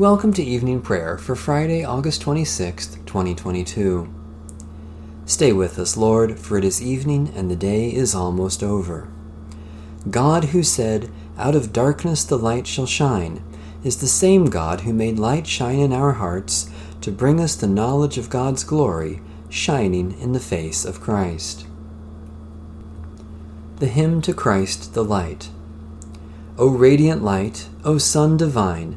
Welcome to evening prayer for Friday, August 26th, 2022. Stay with us, Lord, for it is evening and the day is almost over. God, who said, Out of darkness the light shall shine, is the same God who made light shine in our hearts to bring us the knowledge of God's glory, shining in the face of Christ. The Hymn to Christ the Light. O radiant light, O Sun divine,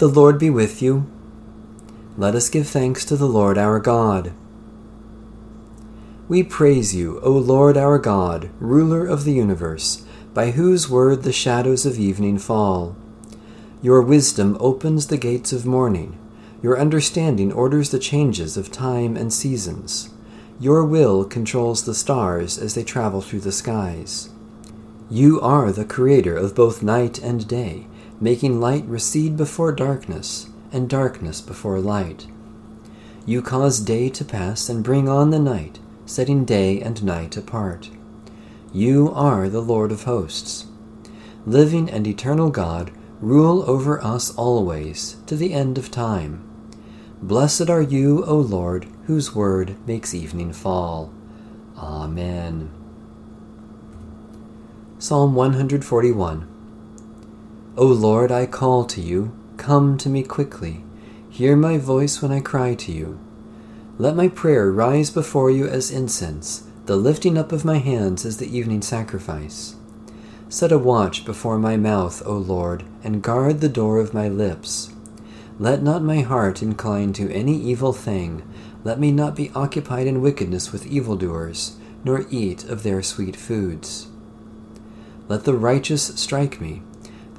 The Lord be with you. Let us give thanks to the Lord our God. We praise you, O Lord our God, ruler of the universe, by whose word the shadows of evening fall. Your wisdom opens the gates of morning. Your understanding orders the changes of time and seasons. Your will controls the stars as they travel through the skies. You are the creator of both night and day making light recede before darkness, and darkness before light. You cause day to pass and bring on the night, setting day and night apart. You are the Lord of hosts. Living and eternal God, rule over us always, to the end of time. Blessed are you, O Lord, whose word makes evening fall. Amen. Psalm 141 O Lord, I call to you. Come to me quickly. Hear my voice when I cry to you. Let my prayer rise before you as incense, the lifting up of my hands as the evening sacrifice. Set a watch before my mouth, O Lord, and guard the door of my lips. Let not my heart incline to any evil thing. Let me not be occupied in wickedness with evildoers, nor eat of their sweet foods. Let the righteous strike me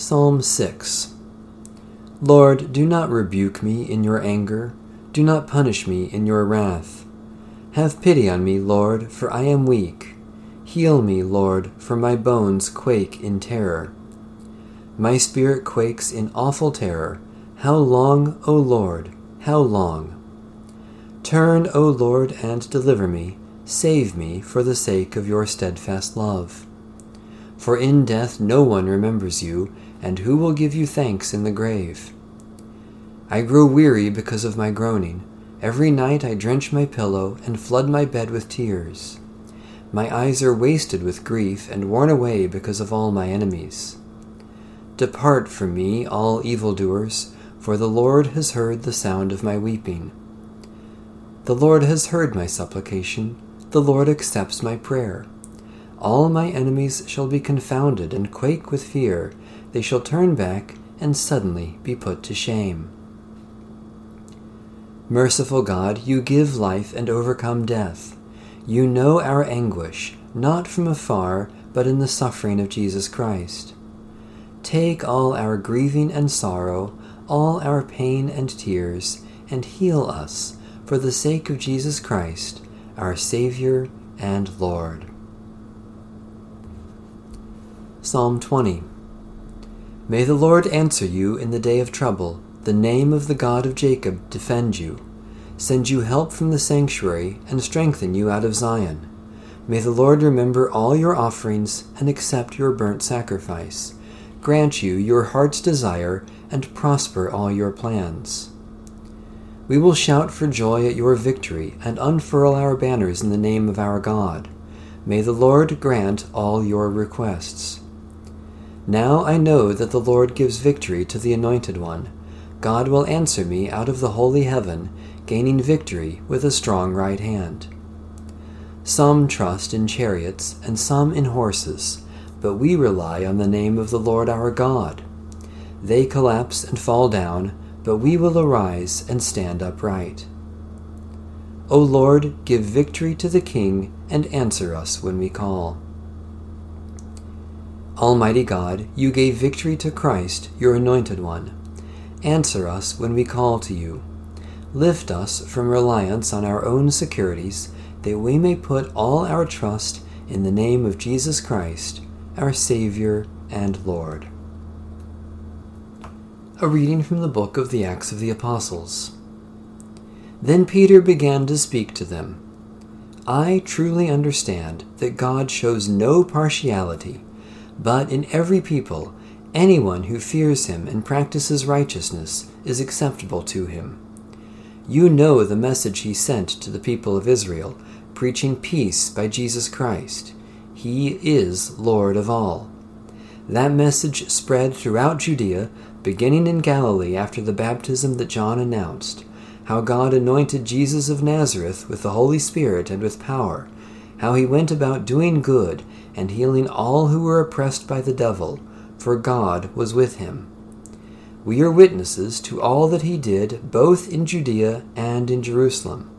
Psalm 6 Lord, do not rebuke me in your anger, do not punish me in your wrath. Have pity on me, Lord, for I am weak. Heal me, Lord, for my bones quake in terror. My spirit quakes in awful terror. How long, O Lord, how long? Turn, O Lord, and deliver me. Save me for the sake of your steadfast love. For in death no one remembers you, and who will give you thanks in the grave? I grow weary because of my groaning. Every night I drench my pillow and flood my bed with tears. My eyes are wasted with grief and worn away because of all my enemies. Depart from me, all evildoers, for the Lord has heard the sound of my weeping. The Lord has heard my supplication, the Lord accepts my prayer. All my enemies shall be confounded and quake with fear they shall turn back and suddenly be put to shame. Merciful God, you give life and overcome death. You know our anguish, not from afar, but in the suffering of Jesus Christ. Take all our grieving and sorrow, all our pain and tears, and heal us for the sake of Jesus Christ, our Savior and Lord. Psalm 20 May the Lord answer you in the day of trouble, the name of the God of Jacob defend you, send you help from the sanctuary, and strengthen you out of Zion. May the Lord remember all your offerings and accept your burnt sacrifice, grant you your heart's desire, and prosper all your plans. We will shout for joy at your victory and unfurl our banners in the name of our God. May the Lord grant all your requests. Now I know that the Lord gives victory to the Anointed One. God will answer me out of the holy heaven, gaining victory with a strong right hand. Some trust in chariots and some in horses, but we rely on the name of the Lord our God. They collapse and fall down, but we will arise and stand upright. O Lord, give victory to the King and answer us when we call. Almighty God, you gave victory to Christ, your anointed one. Answer us when we call to you. Lift us from reliance on our own securities, that we may put all our trust in the name of Jesus Christ, our Savior and Lord. A reading from the book of the Acts of the Apostles. Then Peter began to speak to them. I truly understand that God shows no partiality but in every people, anyone who fears him and practices righteousness is acceptable to him. You know the message he sent to the people of Israel, preaching peace by Jesus Christ. He is Lord of all. That message spread throughout Judea, beginning in Galilee after the baptism that John announced, how God anointed Jesus of Nazareth with the Holy Spirit and with power, how he went about doing good and healing all who were oppressed by the devil, for God was with him. We are witnesses to all that he did, both in Judea and in Jerusalem.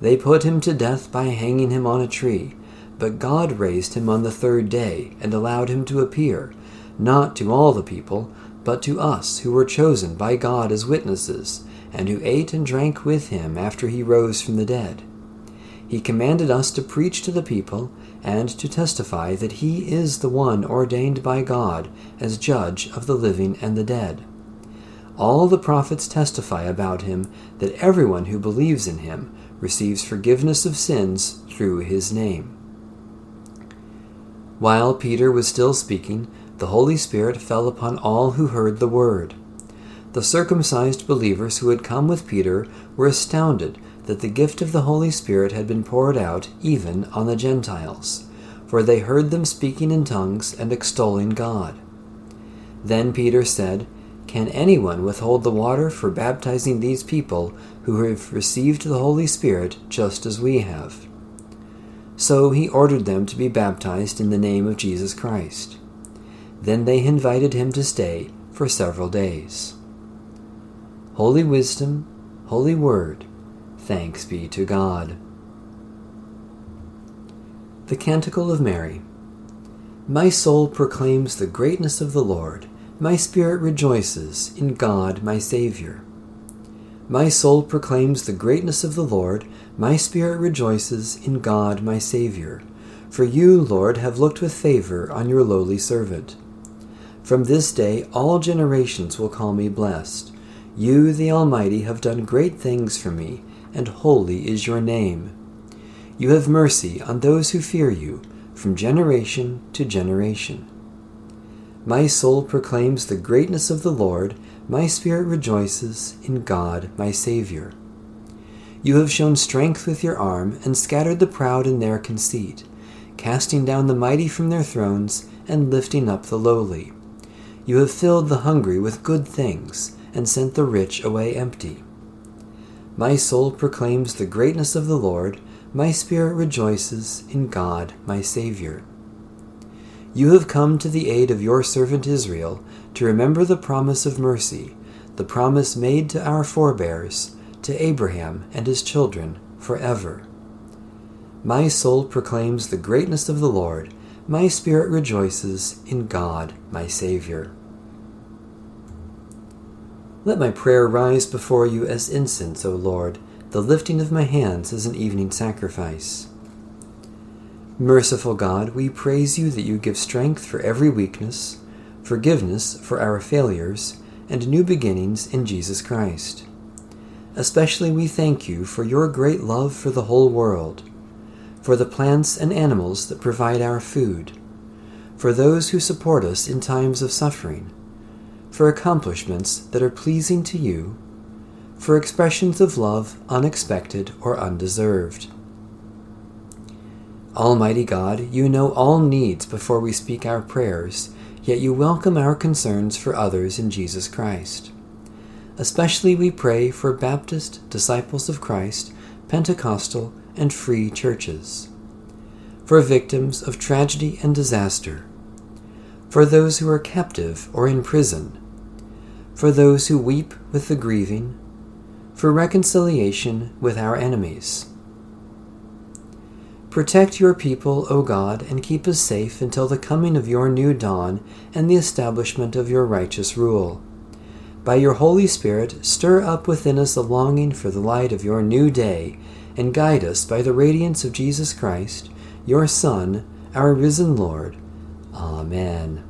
They put him to death by hanging him on a tree, but God raised him on the third day and allowed him to appear, not to all the people, but to us who were chosen by God as witnesses, and who ate and drank with him after he rose from the dead. He commanded us to preach to the people and to testify that he is the one ordained by God as judge of the living and the dead. All the prophets testify about him that everyone who believes in him receives forgiveness of sins through his name. While Peter was still speaking, the Holy Spirit fell upon all who heard the word. The circumcised believers who had come with Peter were astounded that the gift of the Holy Spirit had been poured out even on the Gentiles, for they heard them speaking in tongues and extolling God. Then Peter said, Can anyone withhold the water for baptizing these people who have received the Holy Spirit just as we have? So he ordered them to be baptized in the name of Jesus Christ. Then they invited him to stay for several days. Holy Wisdom, Holy Word, Thanks be to God. The Canticle of Mary. My soul proclaims the greatness of the Lord. My spirit rejoices in God my Saviour. My soul proclaims the greatness of the Lord. My spirit rejoices in God my Saviour. For you, Lord, have looked with favour on your lowly servant. From this day all generations will call me blessed. You, the Almighty, have done great things for me and holy is your name. You have mercy on those who fear you, from generation to generation. My soul proclaims the greatness of the Lord, my spirit rejoices in God my Saviour. You have shown strength with your arm, and scattered the proud in their conceit, casting down the mighty from their thrones, and lifting up the lowly. You have filled the hungry with good things, and sent the rich away empty. My soul proclaims the greatness of the Lord, my spirit rejoices in God my Saviour. You have come to the aid of your servant Israel to remember the promise of mercy, the promise made to our forebears, to Abraham and his children forever. My soul proclaims the greatness of the Lord, my spirit rejoices in God my Saviour. Let my prayer rise before you as incense, O Lord, the lifting of my hands as an evening sacrifice. Merciful God, we praise you that you give strength for every weakness, forgiveness for our failures, and new beginnings in Jesus Christ. Especially we thank you for your great love for the whole world, for the plants and animals that provide our food, for those who support us in times of suffering, for accomplishments that are pleasing to you, for expressions of love unexpected or undeserved. Almighty God, you know all needs before we speak our prayers, yet you welcome our concerns for others in Jesus Christ. Especially we pray for Baptist, Disciples of Christ, Pentecostal, and free churches, for victims of tragedy and disaster, for those who are captive or in prison, for those who weep with the grieving, for reconciliation with our enemies. Protect your people, O God, and keep us safe until the coming of your new dawn and the establishment of your righteous rule. By your Holy Spirit, stir up within us a longing for the light of your new day, and guide us by the radiance of Jesus Christ, your Son, our risen Lord. Amen.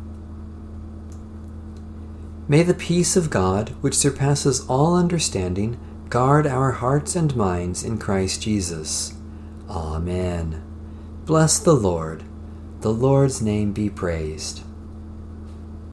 May the peace of God, which surpasses all understanding, Guard our hearts and minds in Christ Jesus. Amen. Bless the Lord. The Lord's name be praised.